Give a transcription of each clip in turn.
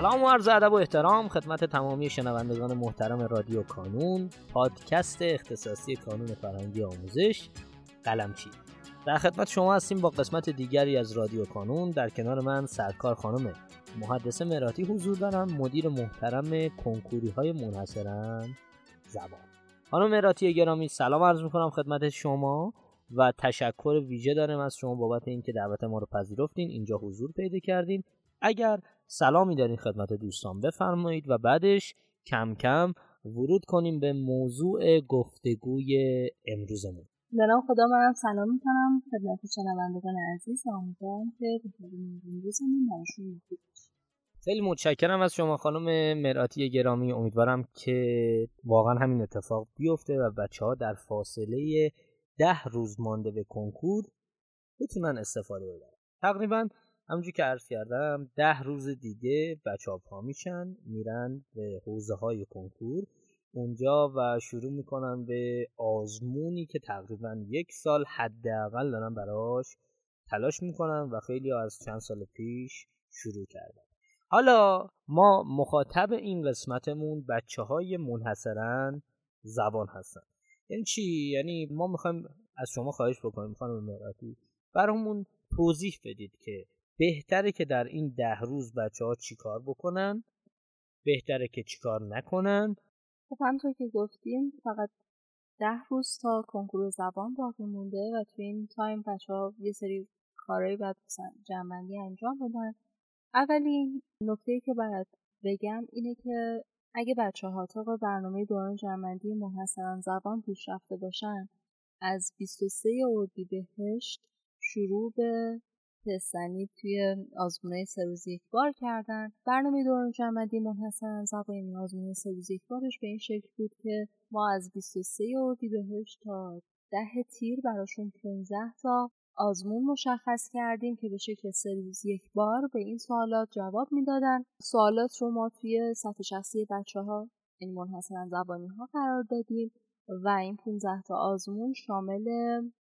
سلام و عرض ادب و احترام خدمت تمامی شنوندگان محترم رادیو کانون پادکست اختصاصی کانون فرهنگی آموزش قلمچی. در خدمت شما هستیم با قسمت دیگری از رادیو کانون. در کنار من سرکار خانم محدثه مراتی حضور دارم مدیر محترم کنکوری های منحصرا زبان. خانم مراتی گرامی سلام عرض می‌کنم خدمت شما و تشکر ویژه دارم از شما بابت اینکه دعوت ما رو پذیرفتین. اینجا حضور پیدا کردین. اگر سلامی دارین خدمت دوستان بفرمایید و بعدش کم کم ورود کنیم به موضوع گفتگوی امروزمون. نام خدا منم سلام می‌کنم. خدمت شنوندگان عزیز و امیدوارم که امروزمون براشون مفید خیلی متشکرم از شما خانم مراتی گرامی. امیدوارم که واقعا همین اتفاق بیفته و بچه ها در فاصله ده روز مانده به کنکور بتونن استفاده ببرن. تقریبا همونجور که عرض کردم ده روز دیگه بچه ها پا میشن میرن به حوزه های کنکور. اونجا و شروع می‌کنن به آزمونی که تقریبا یک سال حداقل دارن براش تلاش می‌کنن و خیلی از چند سال پیش شروع کردن. حالا ما مخاطب این قسمتمون بچه های منحصرا زبان هستن. یعنی چی؟ یعنی ما می‌خوایم از شما خواهش بکنیم خانم مراتی برامون توضیح بدید که بهتره که در این ده روز بچه ها چیکار بکنن؟ بهتره که چیکار نکنن؟ خب همطور که گفتیم فقط ده روز تا کنکور زبان باقی مونده و توی این تایم بچه ها یه سری کارهایی باید جنبندی انجام بدن. اولین نکته که باید بگم اینه که اگه بچه ها طبق برنامه دوران جنبندی محسنان زبان پیش رفته باشن از 23 اردیبهشت شروع به تستنی توی آزمونه سه روز یک بار کردن. برنامه دوران جنبندی منحصرا زبان آزمونه سه روز یک بارش به این شکل بود که ما از 23 اردیبهشت تا ده تیر براشون 15 تا آزمون مشخص کردیم که به شکل سه روز یک بار به این سوالات جواب می‌دادن. سوالات رو ما توی صفحه شخصی بچه ها یعنی منحصرا زبانی ها قرار دادیم. و این 15 تا آزمون شامل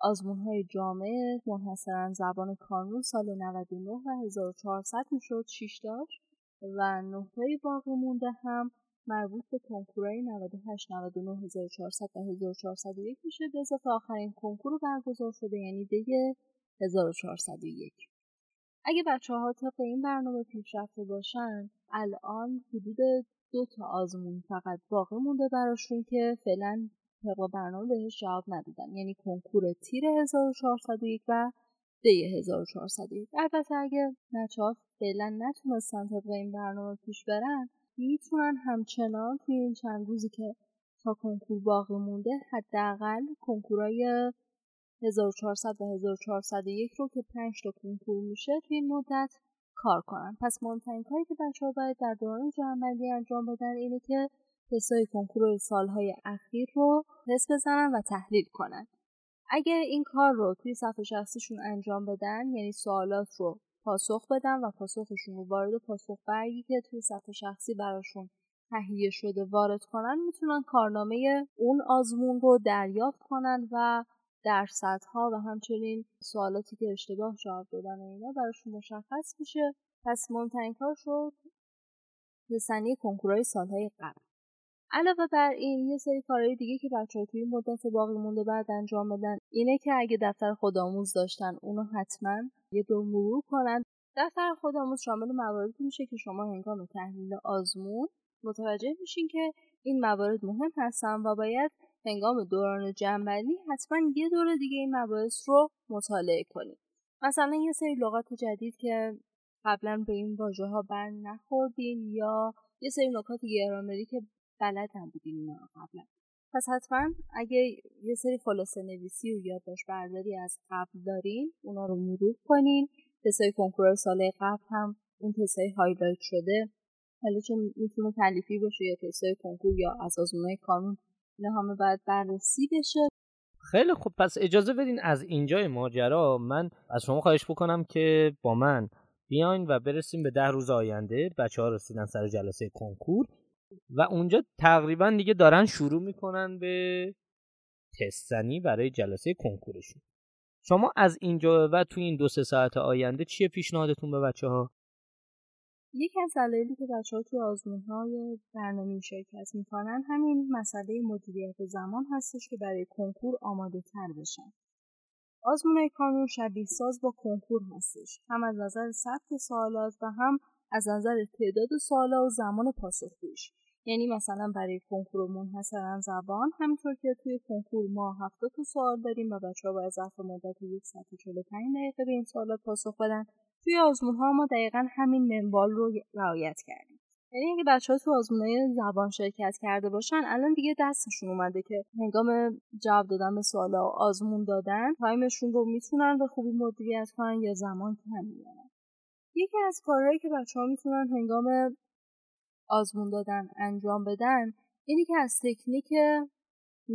آزمون های جامعه منحصرا زبان کانون سال 99 و 1400 می‌شد 6 داشت و نقطه باقی مونده هم مربوط به کنکورهای 98 99 1400 و 1401 میشه به اضافه آخرین کنکور برگزار شده یعنی دیگه 1401 اگه بچه ها طبق این برنامه پیش رفته باشن الان حدود دو تا آزمون فقط باقی مونده براشون که فعلا طبق برنامه بهش جواب ندادن. یعنی کنکور تیر 1401 و دی 1401 البته اگه بچه ها فعلا نتونستن طبق این برنامه پیش برن می‌تونن همچنان توی این چند روزی که تا کنکور باقی مونده حداقل کنکورای 1400 و 1401 رو که 5 تا کنکور میشه توی این مدت کار کنن. پس مهمترین کاری که بچه ها باید در دوران جمعبندی انجام بدن اینه که تستای کنکور سالهای اخیر رو تست بزنن و تحلیل کنن. اگر این کار رو توی صفحه شخصیشون انجام بدن یعنی سوالات رو پاسخ بدن و پاسخشون رو وارد پاسخ برگی که توی صفحه شخصی براشون تهیه شده وارد کنن می‌تونن کارنامه اون آزمون رو دریافت کنن و درصدها و همچنین سوالاتی که اشتباه جواب دادن اینا براشون مشخص میشه. پس مهمترین کار شد رسنی کنکورهای سالهای قبل. علاوه بر این یه سری کارهای دیگه که بچه ها توی مدت باقی مونده بعد انجام بدن اینه که اگه دفتر خودآموز داشتن اونو حتما یه دور مرور کنن. دفتر خودآموز شامل مواردی میشه که شما هنگام تحلیل آزمون متوجه میشین که این موارد مهم هستن و باید هنگام دوران جنبندی حتما یه دور دیگه این مباحث رو مطالعه کنید مثلا یه سری لغات جدید که قبلا به این واژه ها بر نخوردین یا یه سری نکات گرامری که بلد نبودین اینا قبلا. پس حتما اگه یه سری خلاصه نویسی و یادداشت برداری از قبل دارین اونا رو مرور کنین. تستای کنکور سال قبل هم اون تستای highlight شده. حالا چون می‌تونه تالیفی باشه یا تستای کنکور یا از آزمونهای کانون اینا همه باید بررسی بشه. خیلی خب پس اجازه بدین از اینجای ماجرا من از شما خواهش بکنم که با من بیاین و برسیم به ده روز آینده بچه ها رسیدن سر جلسه کنکور. و اونجا تقریبا دیگه دارن شروع می‌کنن به تستنی برای جلسه کنکورشون شما از اینجا و تو این دو سه ساعت آینده چیه پیشنهادتون به بچه ها؟ یکی از دلایلی که بچه ها توی آزمون های برنامه شرکت می‌کنن همین مسئله مدیریت زمان هستش که برای کنکور آماده تر بشن. آزمون کانون شبیه ساز با کنکور هستش. هم از نظر ثبت سوالات و هم از نظر تعداد سوالا و زمان پاسخگوییش. یعنی مثلا برای کنکور منحصرا زبان همینطور که توی کنکور ما هفته تا سوال داریم و بچه ها باید ظرف مدت یک ساعت دقیقه به این سوالات پاسخ بدن. توی آزمون ها ما دقیقا همین منوال رو رعایت کردیم. یعنی اگه بچه ها تو زبان شرکت کرده باشن الان دیگه دستشون اومده که هنگام جواب دادن به سوالا آزمون دادن تایمشون رو می‌تونن به خوبی مدیریت کنن یا زمان کم میارن یکی از کارهایی که بچه ها می‌تونن هنگام آزمون دادن انجام بدن اینی که از تکنیک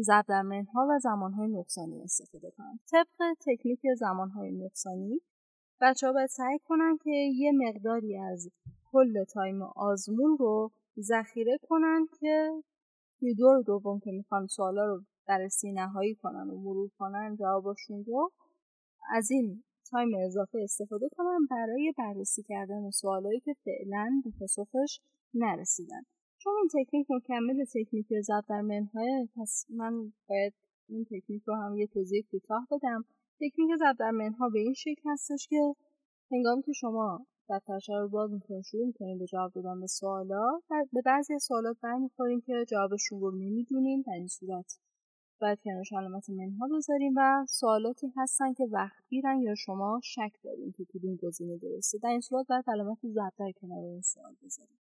ضرب منها و زمانهای نقصانی استفاده کنن. طبق تکنیک زمانهای نقصانی بچه ها باید سعی کنن که یه مقداری از کل تایم آزمون رو ذخیره کنن که توی دور دوم که می‌خوان سوالا رو بررسی نهایی کنن و مرور کنن جوابشون رو از این تایم اضافه استفاده کنن برای بررسی کردن سوالایی که فعلا به پاسخش نرسیدن. چون این تکنیک مکمل تکنیک ضبط در منهای پس من باید این تکنیک رو هم یه توضیح کوتاه بدم. تکنیک ضبط در منها به این شکل هستش که هنگامی که شما دفترچه رو باز می‌کنید شروع می‌کنید به جواب دادن به سوالا به بعضی از سوالات برمیخوریم که جوابشون رو نمی‌دونیم در این صورت باید کنارش علامت منها بذاریم و سوالاتی هستن که وقت گیرن یا شما شک داریم که کدوم گزینه درسته. در این صورت باید علامت ضبط در کنار این سوال بذاریم.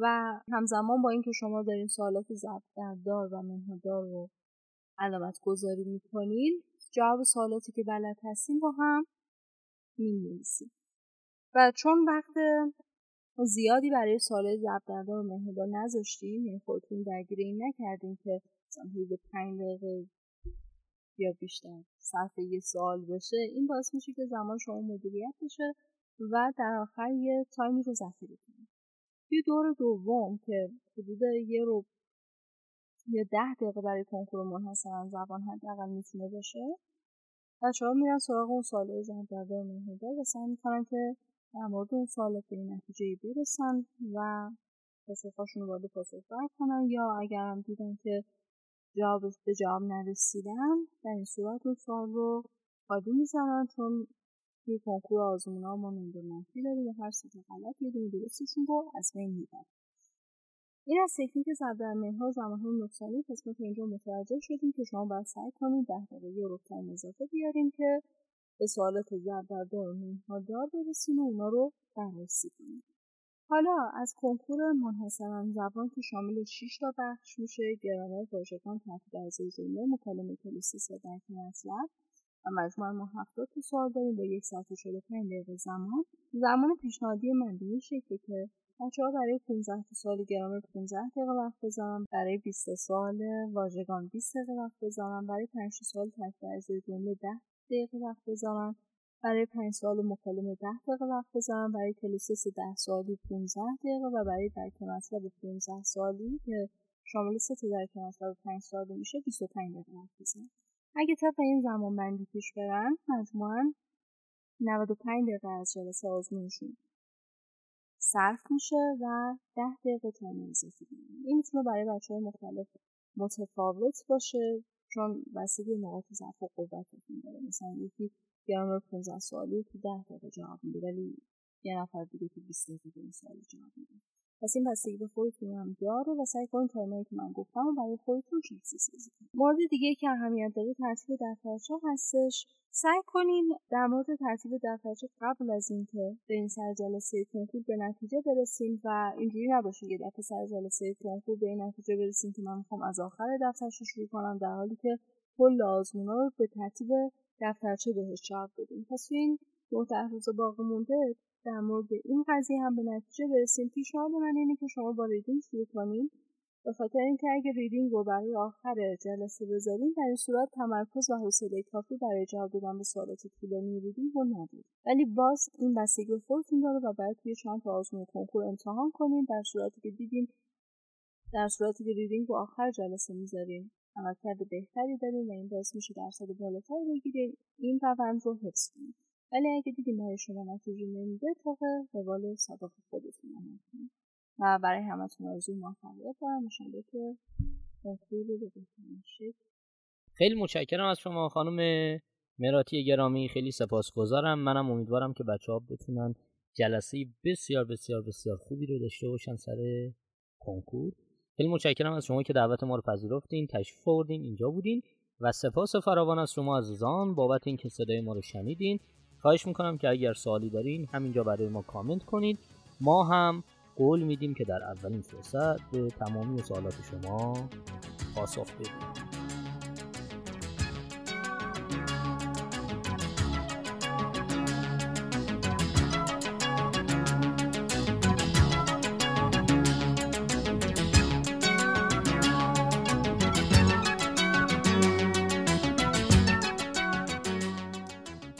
و همزمان با اینکه شما دارین سوالات ضبط دار و منهدار رو علامت گذاری می‌کنین جواب سوالاتی که بلد هستیم رو هم می و چون وقت زیادی برای سوال ضبط و مهمدار نذاشتیم یعنی خودتون درگیر این نکردیم که مثلا حدود پنج دقیقه یا بیشتر صرف یه سوال بشه این باعث میشه که زمان شما مدیریت بشه و در آخر یه تایمی رو ذخیره کنید. توی دور دوم که حدود یه رو یه ده دقیقه برای کنکور منحصرا زبان حداقل می‌تونه باشه. بچه ها میرن سراغ اون سواله زندردار مهمدار و سعی می‌کنن که در مورد اون سوالات به نتیجه برسن و پاسخهاشون رو وارد پاسخ کنن یا اگر هم دیدن که جواب به جواب نرسیدن در این صورت اون سوال رو خالی می‌زنن چون توی کنکور آزمون ها ما نمره منفی داریم هر سه تا غلط یه دونه درستشون رو از بین می‌برن. این از تکنیک ضرب در منها زمانهای پس ما اینجا متوجه شدیم که شما باید سعی کنید ده دقیقه رو time اضافه بیاریم که به سوالات ضرب در منها دار برسیم و اونا رو بررسی کنیم. حالا از کنکور منحصرا زبان که شامل 6 تا بخش میشه گرامر واژگان ترتیب ارزیابی جمله مکالمه کلیسی صدق مطلب و مجموعا ما هفتاد تا سوال داریم با یک ساعت و 45 دقیقه زمان. زمان پیشنهادی من به این شکله که بچه ها برای 15 سال گرامر 15 دقیقه وقت بذارم برای 20 سال واژگان 20 دقیقه وقت بذارم برای 5 سال تکبر جمله 10 دقیقه وقت بذارم برای 5 سوال مکالمه 10 دقیقه وقت بذارم. برای cloze test 10 سوالی 15 دقیقه و برای درک مطلب 15 سوالی که شامل سه تا درک مطلب 5 سوالی میشه 25 دقیقه وقت بذارم. اگه طبق این زمان بندی پیش برن مجموعا 95 دقیقه از جلسه آزمونشون صرف میشه و ده دقیقه time اضافی این می‌تونه برای بچه های مختلف متفاوت باشه چون بستگی نقاط ضعف و قوتتون داره. مثلا یکی گرامر 15 سوالی تو ده دقیقه جواب میده ولی یه نفر دیگه تو 20 دقیقه این سوال جواب میده. پس این به خودتون هم داره و سعی کنید تایمایی که من گفتم و برای خودتون شخصی سازی کنید. مورد دیگه که اهمیت داره ترتیب دفترچه هستش. سعی کنین در مورد ترتیب دفترچه قبل از اینکه به این سر جلسه کنکور به نتیجه برسیم و اینجوری نباشه یه دفعه سر جلسه کنکور به این نتیجه برسیم که من می‌خوام از آخر دفترچه شروع کنم در حالی که کل آزمونا رو به ترتیب دفترچه بهش جواب بدیم پس این نه روز باقی مونده در مورد این قضیه هم به نتیجه برسیم. پیشنهاد من اینه که شما با reading شروع کنید به خاطر اینکه اگه reading رو برای آخر جلسه بذاریم در این صورت تمرکز و حوصله کافی برای جواب دادن به سوالات طولانی reading رو نداریم. ولی باز این بستگی خودتون داره و باید توی چند تا آزمون کنکور امتحان کنیم در صورتی که دیدیم در صورتی که ریدینگ رو آخر جلسه می‌ذاریم عملکرد بهتری داریم و این باعث میشه درصد بالاتری بگیریم این روند رو حفظ کنیم. ولی اگه دیدیم برای شما نتیجه نمیده طبق روال سابق خودتون عمل و برای همتون آرزوی موفقیت دارم. انشالله که کنکور رو به خیلی متشکرم از شما خانم مراتی گرامی. خیلی سپاسگزارم. منم امیدوارم که بچه ها بتونن جلسه بسیار بسیار بسیار خوبی رو داشته باشن سر کنکور. خیلی متشکرم از شما که دعوت ما رو پذیرفتین تشریف آوردین اینجا بودین و سپاس فراوان از شما عزیزان. بابت اینکه صدای ما رو شنیدین خواهش می‌کنم که اگر سوالی دارین همینجا برای ما کامنت کنید ما هم قول میدیم که در اولین فرصت به تمامی سوالات شما پاسخ بدیم.